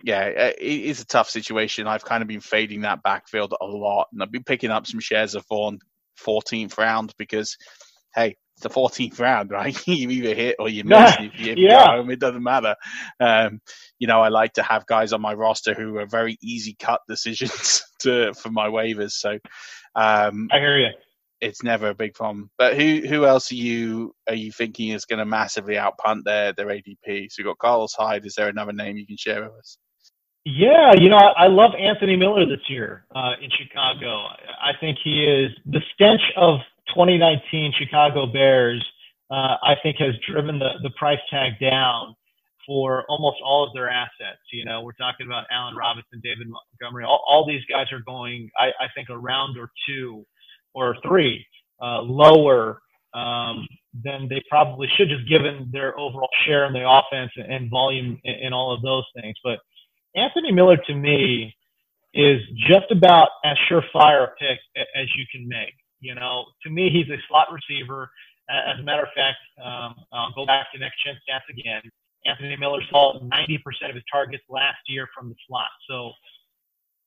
yeah, it is a tough situation. I've kind of been fading that backfield a lot, and I've been picking up some shares of Vaughn 14th round because, hey, it's the 14th round, right? you either hit or you miss. if you, yeah. home, it doesn't matter. Um, you know, I like to have guys on my roster who are very easy cut decisions to for my waivers. So um, I hear you. It's never a big problem. But who who else are you are you thinking is going to massively outpunt their their ADP? So you have got Carlos Hyde. Is there another name you can share with us? Yeah, you know, I, I love Anthony Miller this year uh, in Chicago. I think he is the stench of 2019 Chicago Bears. Uh, I think has driven the the price tag down for almost all of their assets. You know, we're talking about Allen Robinson, David Montgomery. All, all these guys are going, I, I, think, a round or two or three uh, lower um, than they probably should, just given their overall share in the offense and volume and, and all of those things. But Anthony Miller, to me, is just about as surefire a pick as you can make. You know, to me, he's a slot receiver. As a matter of fact, um, I'll go back to next gen stats again. Anthony Miller saw 90% of his targets last year from the slot. So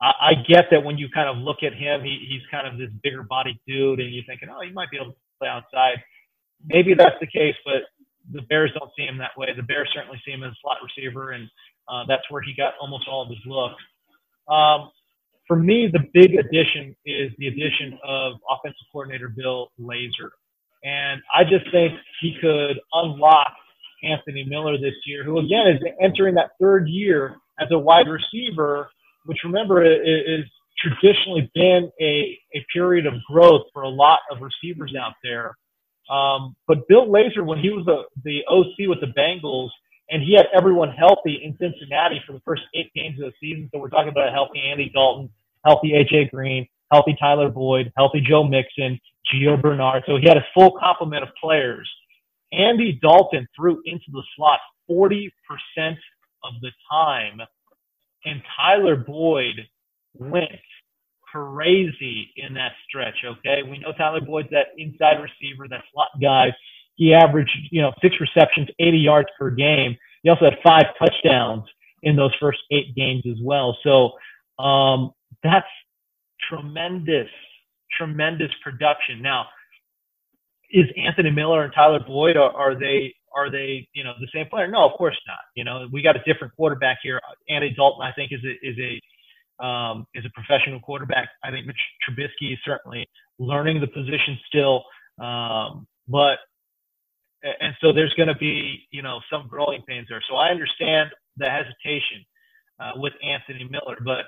I, I get that when you kind of look at him, he, he's kind of this bigger body dude, and you're thinking, oh, he might be able to play outside. Maybe that's the case, but the Bears don't see him that way. The Bears certainly see him as a slot receiver, and uh, that's where he got almost all of his looks. Um, for me, the big addition is the addition of offensive coordinator Bill Lazor. And I just think he could unlock Anthony Miller this year, who again is entering that third year as a wide receiver, which remember is traditionally been a, a period of growth for a lot of receivers out there. Um, but Bill Lazor, when he was the, the OC with the Bengals, and he had everyone healthy in Cincinnati for the first eight games of the season. So we're talking about a healthy Andy Dalton, healthy AJ Green, healthy Tyler Boyd, healthy Joe Mixon, Gio Bernard. So he had a full complement of players. Andy Dalton threw into the slot 40% of the time and Tyler Boyd went crazy in that stretch. Okay, we know Tyler Boyd's that inside receiver, that slot guy. He averaged, you know, six receptions, 80 yards per game. He also had five touchdowns in those first eight games as well. So um, that's tremendous, tremendous production. Now, is Anthony Miller and Tyler Boyd are, are they are they you know the same player? No, of course not. You know we got a different quarterback here. Andy Dalton, I think, is a is a um, is a professional quarterback. I think Mitch Trubisky is certainly learning the position still, um, but and so there's going to be you know some growing pains there. So I understand the hesitation uh, with Anthony Miller, but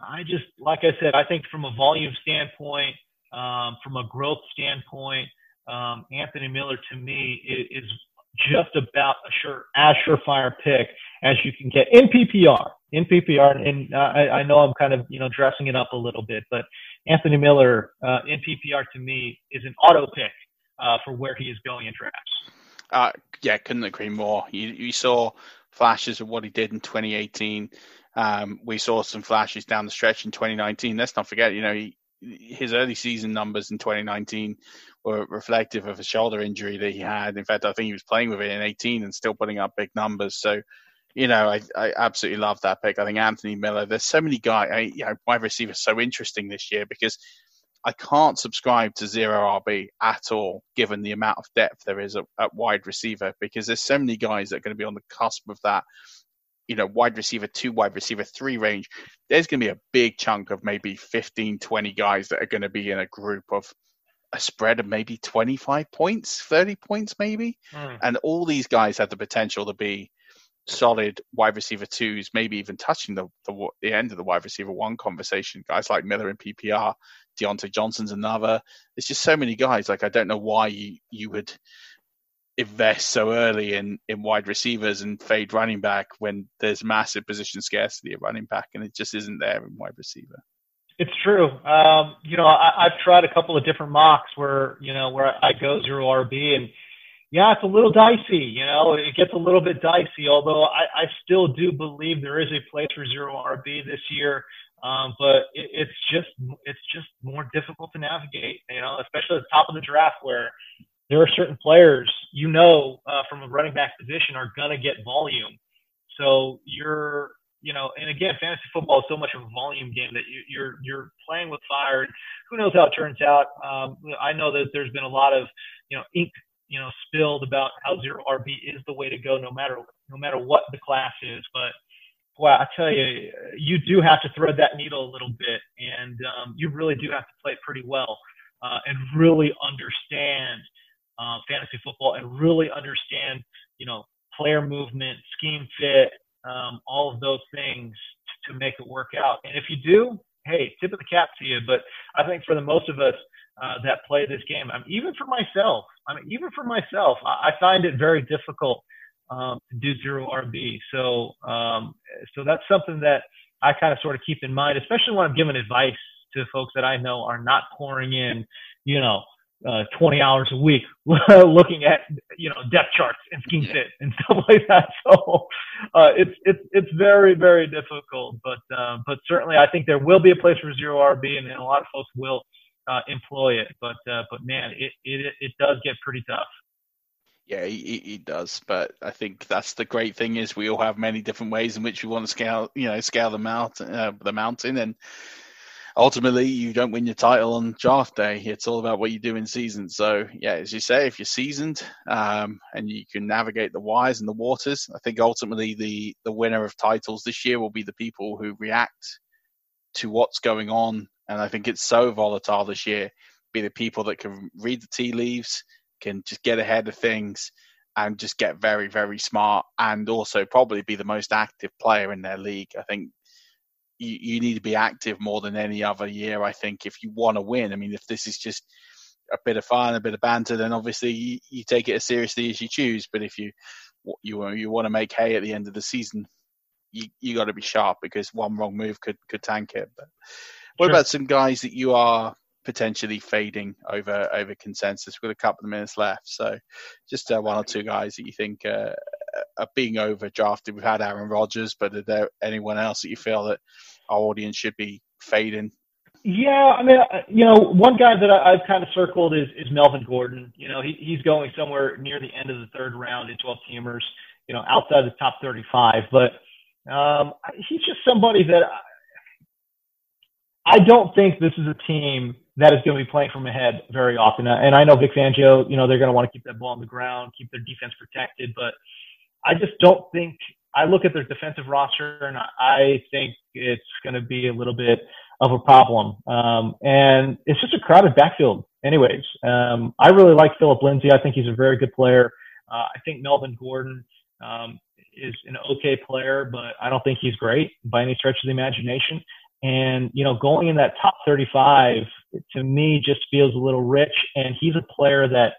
I just like I said, I think from a volume standpoint, um, from a growth standpoint, um, Anthony Miller to me is, is just about a sure as surefire pick as you can get in PPR. In PPR, and I, I know I'm kind of you know dressing it up a little bit, but Anthony Miller uh, in PPR to me is an auto pick uh, for where he is going in drafts. Uh, yeah, couldn't agree more. You, you saw flashes of what he did in 2018. Um, we saw some flashes down the stretch in 2019. Let's not forget, you know, he, his early season numbers in 2019 were reflective of a shoulder injury that he had. In fact, I think he was playing with it in 18 and still putting up big numbers. So, you know, I, I absolutely love that pick. I think Anthony Miller. There's so many guys. I, you know, wide receiver so interesting this year because I can't subscribe to zero RB at all, given the amount of depth there is at, at wide receiver. Because there's so many guys that are going to be on the cusp of that you know, wide receiver two, wide receiver three range, there's going to be a big chunk of maybe 15, 20 guys that are going to be in a group of a spread of maybe 25 points, 30 points, maybe. Mm. And all these guys have the potential to be solid wide receiver twos, maybe even touching the, the, the end of the wide receiver one conversation. Guys like Miller and PPR, Diontae Johnson's another. There's just so many guys. Like I don't know why you you would invest so early in, in wide receivers and fade running back when there's massive position scarcity at running back and it just isn't there in wide receiver. It's true. Um, you know, I, I've tried a couple of different mocks where, you know, where I go zero RB and yeah, it's a little dicey, you know, it gets a little bit dicey, although I, I still do believe there is a place for zero RB this year. Um, but it, it's just, it's just more difficult to navigate, you know, especially at the top of the draft where there are certain players you know uh, from a running back position are gonna get volume. So you're, you know, and again, fantasy football is so much of a volume game that you, you're you're playing with fire. Who knows how it turns out? Um, I know that there's been a lot of, you know, ink, you know, spilled about how zero RB is the way to go, no matter no matter what the class is. But boy, I tell you, you do have to thread that needle a little bit, and um, you really do have to play pretty well uh, and really understand uh, fantasy football and really understand, you know, player movement, scheme fit, um, all of those things to make it work out. And if you do, hey, tip of the cap to you. But I think for the most of us uh, that play this game, I mean, even for myself, I mean, even for myself, I, I find it very difficult um, to do zero RB. So, um, so that's something that I kind of sort of keep in mind, especially when I'm giving advice to folks that I know are not pouring in, you know, uh, 20 hours a week looking at you know depth charts and scheme fit and stuff like that. So uh, it's it's it's very very difficult, but uh, but certainly I think there will be a place for zero RB, and, and a lot of folks will uh, employ it. But uh, but man, it, it it does get pretty tough. Yeah, it, does, but I think that's the great thing is we all have many different ways in which we want to scale, you know, scale the mountain, uh, the mountain, and ultimately you don't win your title on draft day. It's all about what you do in season. So yeah, as you say, if you're seasoned um, and you can navigate the wires and the waters, I think ultimately the the winner of titles this year will be the people who react to what's going on. And I think it's so volatile this year. Be the people that can read the tea leaves, can just get ahead of things. And just get very, very smart, and also probably be the most active player in their league. I think you, you need to be active more than any other year. I think if you want to win. I mean, if this is just a bit of fun, a bit of banter, then obviously you, you take it as seriously as you choose. But if you you you want to make hay at the end of the season, you you got to be sharp because one wrong move could could tank it. But what sure. about some guys that you are potentially fading over over consensus with a couple of minutes left? So just uh, one or two guys that you think uh, are being overdrafted. We've had Aaron Rodgers, but are there anyone else that you feel that our audience should be fading? Yeah, I mean, uh, you know, one guy that I, have kind of circled is, is Melvin Gordon. You know, he, he's going somewhere near the end of the third round in 12 teamers, you know, outside the top 35. But um, he's just somebody that I, I don't think this is a team that is going to be playing from ahead very often. And I know Vic Fangio, you know, they're going to want to keep that ball on the ground, keep their defense protected. But I just don't think, I look at their defensive roster and I think it's going to be a little bit – of a problem. Um, and it's just a crowded backfield, anyways. Um, I really like Phillip Lindsay. I think he's a very good player. Uh, I think Melvin Gordon um, is an okay player, but I don't think he's great by any stretch of the imagination. And, you know, going in that top 35 to me just feels a little rich. And he's a player that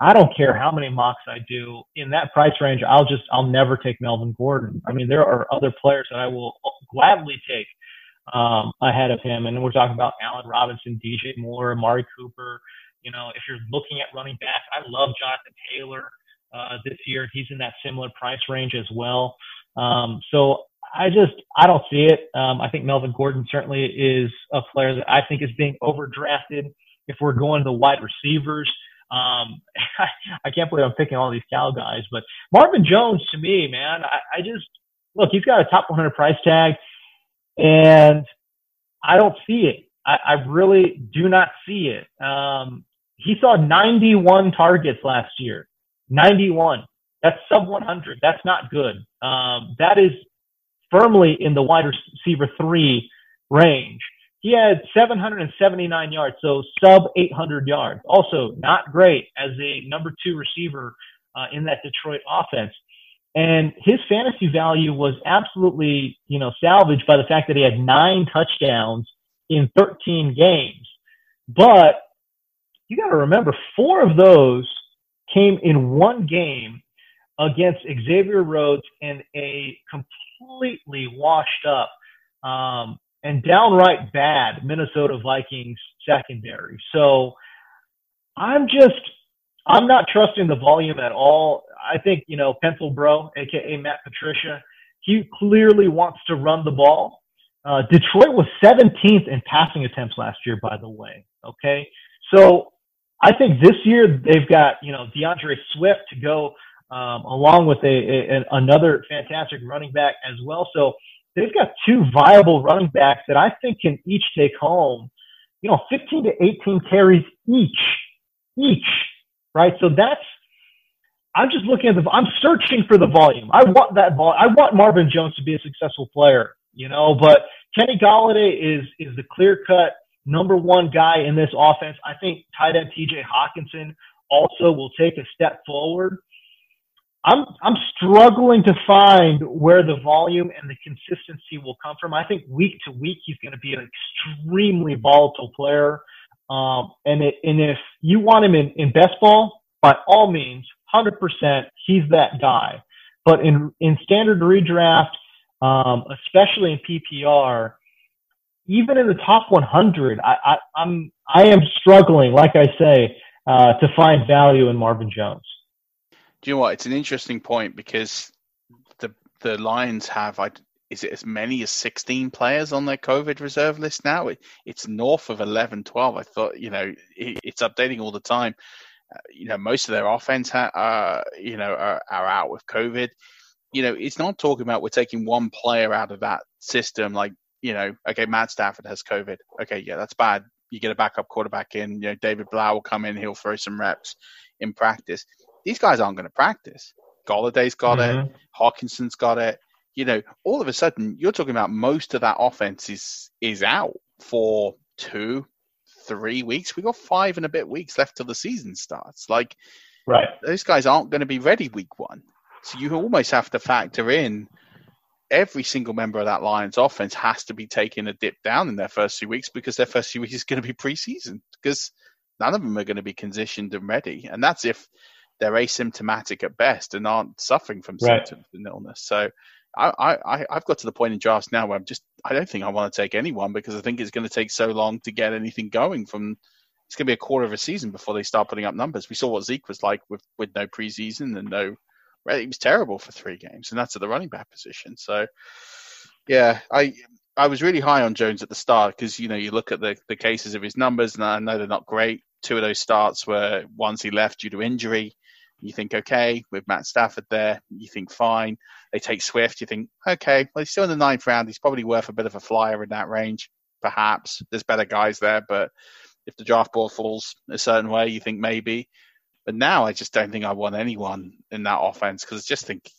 I don't care how many mocks I do in that price range. I'll just, I'll never take Melvin Gordon. I mean, there are other players that I will gladly take um, ahead of him. And we're talking about Allen Robinson, DJ Moore, Amari Cooper. You know, if you're looking at running back, I love Jonathan Taylor uh, this year. He's in that similar price range as well. Um, so I just I don't see it. Um, I think Melvin Gordon certainly is a player that I think is being overdrafted. If we're going to wide receivers, um, I can't believe I'm picking all these Cal guys, but Marvin Jones to me, man, I, I just look. He's got a top 100 price tag. And I don't see it. I, I really do not see it. Um, he saw 91 targets last year. 91. That's sub 100. That's not good. Um, that is firmly in the wide receiver three range. He had 779 yards, so sub 800 yards. Also not great as a number two receiver uh, in that Detroit offense. And his fantasy value was absolutely, you know, salvaged by the fact that he had nine touchdowns in 13 games. But you got to remember, four of those came in one game against Xavier Rhodes and a completely washed up um, and downright bad Minnesota Vikings secondary. So I'm just, I'm not trusting the volume at all. I think, you know, Pencil Bro, aka Matt Patricia, he clearly wants to run the ball. Uh, Detroit was 17th in passing attempts last year, by the way. Okay. So I think this year they've got, you know, DeAndre Swift to go um, along with a, a, another fantastic running back as well. So they've got two viable running backs that I think can each take home, you know, 15 to 18 carries each, each, right? So that's I'm just looking at the. I'm searching for the volume. I want that vol. I want Marvin Jones to be a successful player, you know. But Kenny Golladay is is the clear cut number one guy in this offense. I think tight end T.J. Hockenson also will take a step forward. I'm I'm struggling to find where the volume and the consistency will come from. I think week to week he's going to be an extremely volatile player. Um, and it, and if you want him in, in best ball, by all means, 100%, he's that guy. But in, in standard redraft, um, especially in PPR, even in the top 100, I, I, I'm, I am struggling, like I say, uh, to find value in Marvin Jones. Do you know what? It's an interesting point because the the Lions have, I, is it as many as 16 players on their COVID reserve list now? It, it's north of 11, 12. I thought, you know, it, it's updating all the time you know, most of their offense, ha- uh, you know, are, are out with COVID. You know, it's not talking about we're taking one player out of that system. Like, you know, okay, Matt Stafford has COVID. Okay, yeah, that's bad. You get a backup quarterback in. You know, David Blough will come in. He'll throw some reps in practice. These guys aren't going to practice. Golladay's got mm-hmm. it. Hockenson's got it. You know, all of a sudden, you're talking about most of that offense is is out for two, three weeks. We got five and a bit weeks left till the season starts. Like, right, those guys aren't going to be ready week one. So you almost have to factor in every single member of that Lions offense has to be taking a dip down in their first few weeks because their first few weeks is going to be preseason because none of them are going to be conditioned and ready. And that's if they're asymptomatic at best and aren't suffering from right. symptoms and illness. So I, I, I've got to the point in drafts now where I'm just, I don't think I want to take anyone because I think it's going to take so long to get anything going from, it's going to be a quarter of a season before they start putting up numbers. We saw what Zeke was like with, with no preseason and no he was terrible for three games, and that's at the running back position. So, yeah, I I was really high on Jones at the start because you know you look at the the cases of his numbers, and I know they're not great. Two of those starts were once he left due to injury. You think okay with Matt Stafford there. You think fine. They take Swift. You think okay. Well, he's still in the ninth round. He's probably worth a bit of a flyer in that range. Perhaps there's better guys there, but if the draft board falls a certain way, you think maybe. But now I just don't think I want anyone in that offense because I just think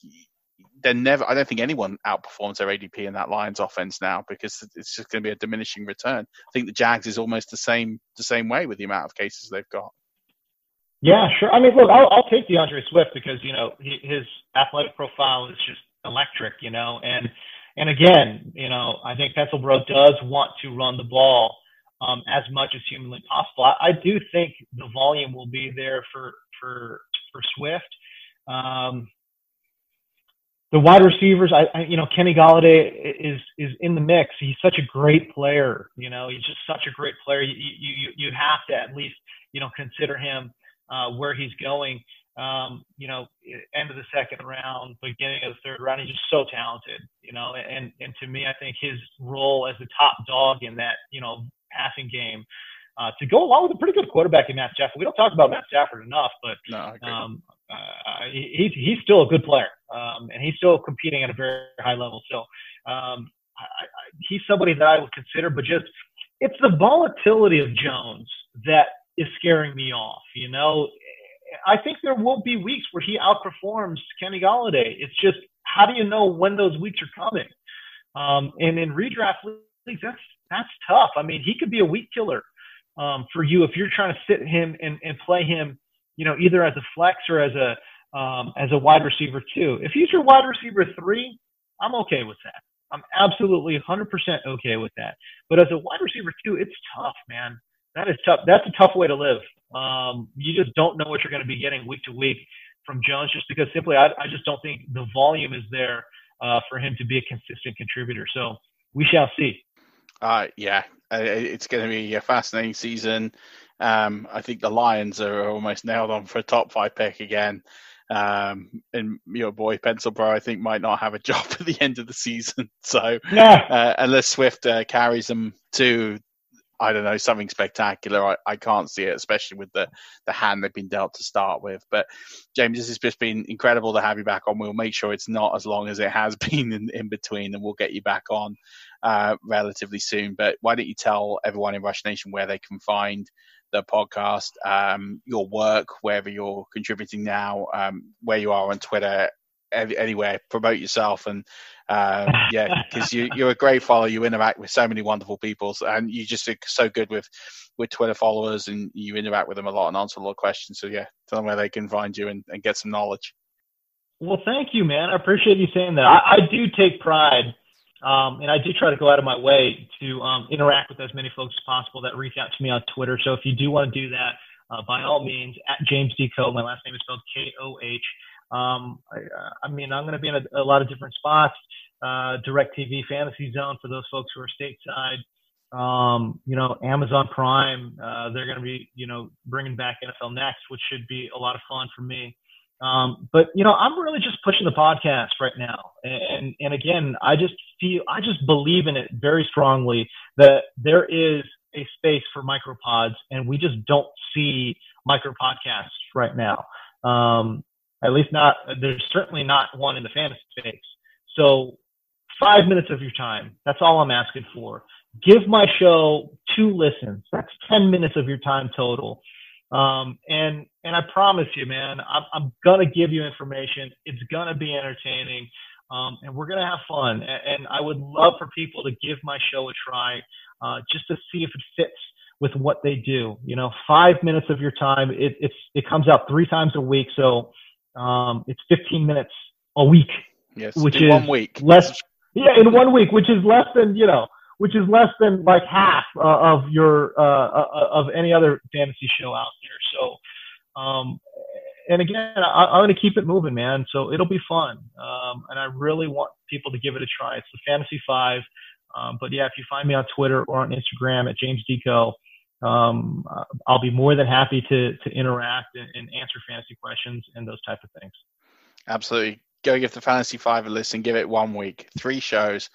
they're never. I don't think anyone outperforms their ADP in that Lions offense now because it's just going to be a diminishing return. I think the Jags is almost the same the same way with the amount of cases they've got. Yeah, sure. I mean, look, I'll, I'll take DeAndre Swift because you know he, his athletic profile is just electric. You know, and and again, you know, I think Pencilbro does want to run the ball um, as much as humanly possible. I, I, do think the volume will be there for for for Swift. Um, the wide receivers, I, I, you know, Kenny Golladay is is in the mix. He's such a great player. You know, he's just such a great player. You you you have to at least you know consider him uh, where he's going. Um, you know, end of the second round, beginning of the third round. He's just so talented. You know, and and to me, I think his role as the top dog in that you know passing game uh, to go along with a pretty good quarterback in Matt Stafford. We don't talk about Matt Stafford enough, but no, um, uh, he's he's still a good player, um, and he's still competing at a very high level. So um, I, I, he's somebody that I would consider, but just it's the volatility of Jones that is scaring me off. You know, I think there will be weeks where he outperforms Kenny Golladay. It's just how do you know when those weeks are coming? Um, and in redraft leagues, that's that's tough. I mean, he could be a week killer um, for you if you're trying to sit him and, and play him, you know, either as a flex or as a um, as a wide receiver too. If he's your wide receiver three, I'm okay with that. I'm absolutely 100% okay with that. But as a wide receiver two, it's tough, man. That is tough. That's a tough way to live. Um, you just don't know what you're going to be getting week to week from Jones, just because simply I, I just don't think the volume is there uh, for him to be a consistent contributor. So we shall see. Uh, yeah, it's going to be a fascinating season. Um, I think the Lions are almost nailed on for a top five pick again. Um, and your boy Pencilbro, I think, might not have a job at the end of the season. So, yeah. uh, unless Swift uh, carries them to I don't know, something spectacular. I, I can't see it, especially with the, the hand they've been dealt to start with. But James, this has just been incredible to have you back on. We'll make sure it's not as long as it has been in, in between, and we'll get you back on uh, relatively soon. But why don't you tell everyone in Rush Nation where they can find the podcast, um, your work, wherever you're contributing now, um, where you are on Twitter, anywhere, promote yourself and um, yeah, because you, you're a great follower. You interact with so many wonderful people, and you just are so good with with Twitter followers, and you interact with them a lot and answer a lot of questions. So yeah, tell them where they can find you and, and get some knowledge. Well, thank you, man. I appreciate you saying that. I, I do take pride, um, and I do try to go out of my way to um, interact with as many folks as possible that reach out to me on Twitter. So if you do want to do that, uh, by all means, at James D. Koh. My last name is spelled K O H. Um, I, I, mean, I'm going to be in a, a, lot of different spots. Uh, DirecTV Fantasy Zone for those folks who are stateside. Um, you know, Amazon Prime. Uh, they're going to be, you know, bringing back NFL Next, which should be a lot of fun for me. Um, but you know, I'm really just pushing the podcast right now, and and again, I just feel, I just believe in it very strongly that there is a space for micropods, and we just don't see micro podcasts right now. Um, at least not, there's certainly not one in the fantasy space. So five minutes of your time. That's all I'm asking for. Give my show two listens. That's 10 minutes of your time total. Um, and, and I promise you, man, I'm, I'm to give you information. It's to be entertaining. Um, and we're going to have fun. And, and, I would love for people to give my show a try, uh, just to see if it fits with what they do. You know, five minutes of your time. It, it comes out three times a week. So, um, it's 15 minutes a week, yes, which is one week. less. Yeah, in one week, which is less than you know, which is less than like half uh, of your uh, uh, of any other fantasy show out there. So, um, and again, I, am going to keep it moving, man. So it'll be fun, um, and I really want people to give it a try. It's the Fantasy Five. Um, but yeah, if you find me on Twitter or on Instagram at James D. Koh, um, I'll be more than happy to to interact and, and, answer fantasy questions and those type of things. Absolutely. Go give the Fantasy Five a listen. Give it one week, three shows.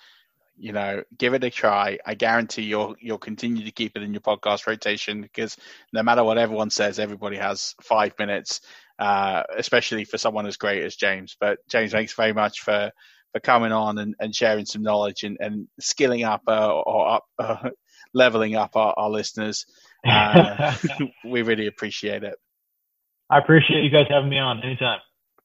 You know, give it a try. I guarantee you'll you'll continue to keep it in your podcast rotation because no matter what everyone says, everybody has five minutes, uh, especially for someone as great as James. But James, thanks very much for for coming on and, and sharing some knowledge and, and skilling up uh, or up, uh, leveling up our, our listeners. Uh, we really appreciate it. I appreciate you guys having me on anytime.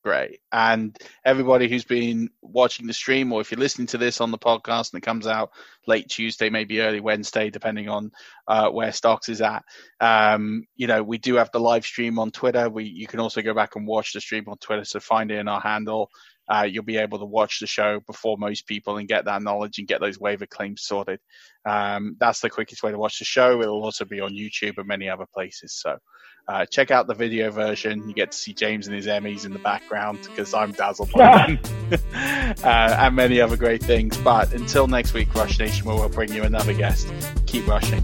Great. And everybody who's been watching the stream, or if you're listening to this on the podcast and it comes out late Tuesday, maybe early Wednesday, depending on uh, where stocks is at, um, you know, we do have the live stream on Twitter. We You can also go back and watch the stream on Twitter. So find it in our handle uh, you'll be able to watch the show before most people and get that knowledge and get those waiver claims sorted. Um, that's the quickest way to watch the show. It'll also be on YouTube and many other places. So uh, check out the video version. You get to see James and his Emmys in the background because I'm dazzled by them uh, and many other great things. But until next week, Rush Nation, where we'll bring you another guest. Keep rushing.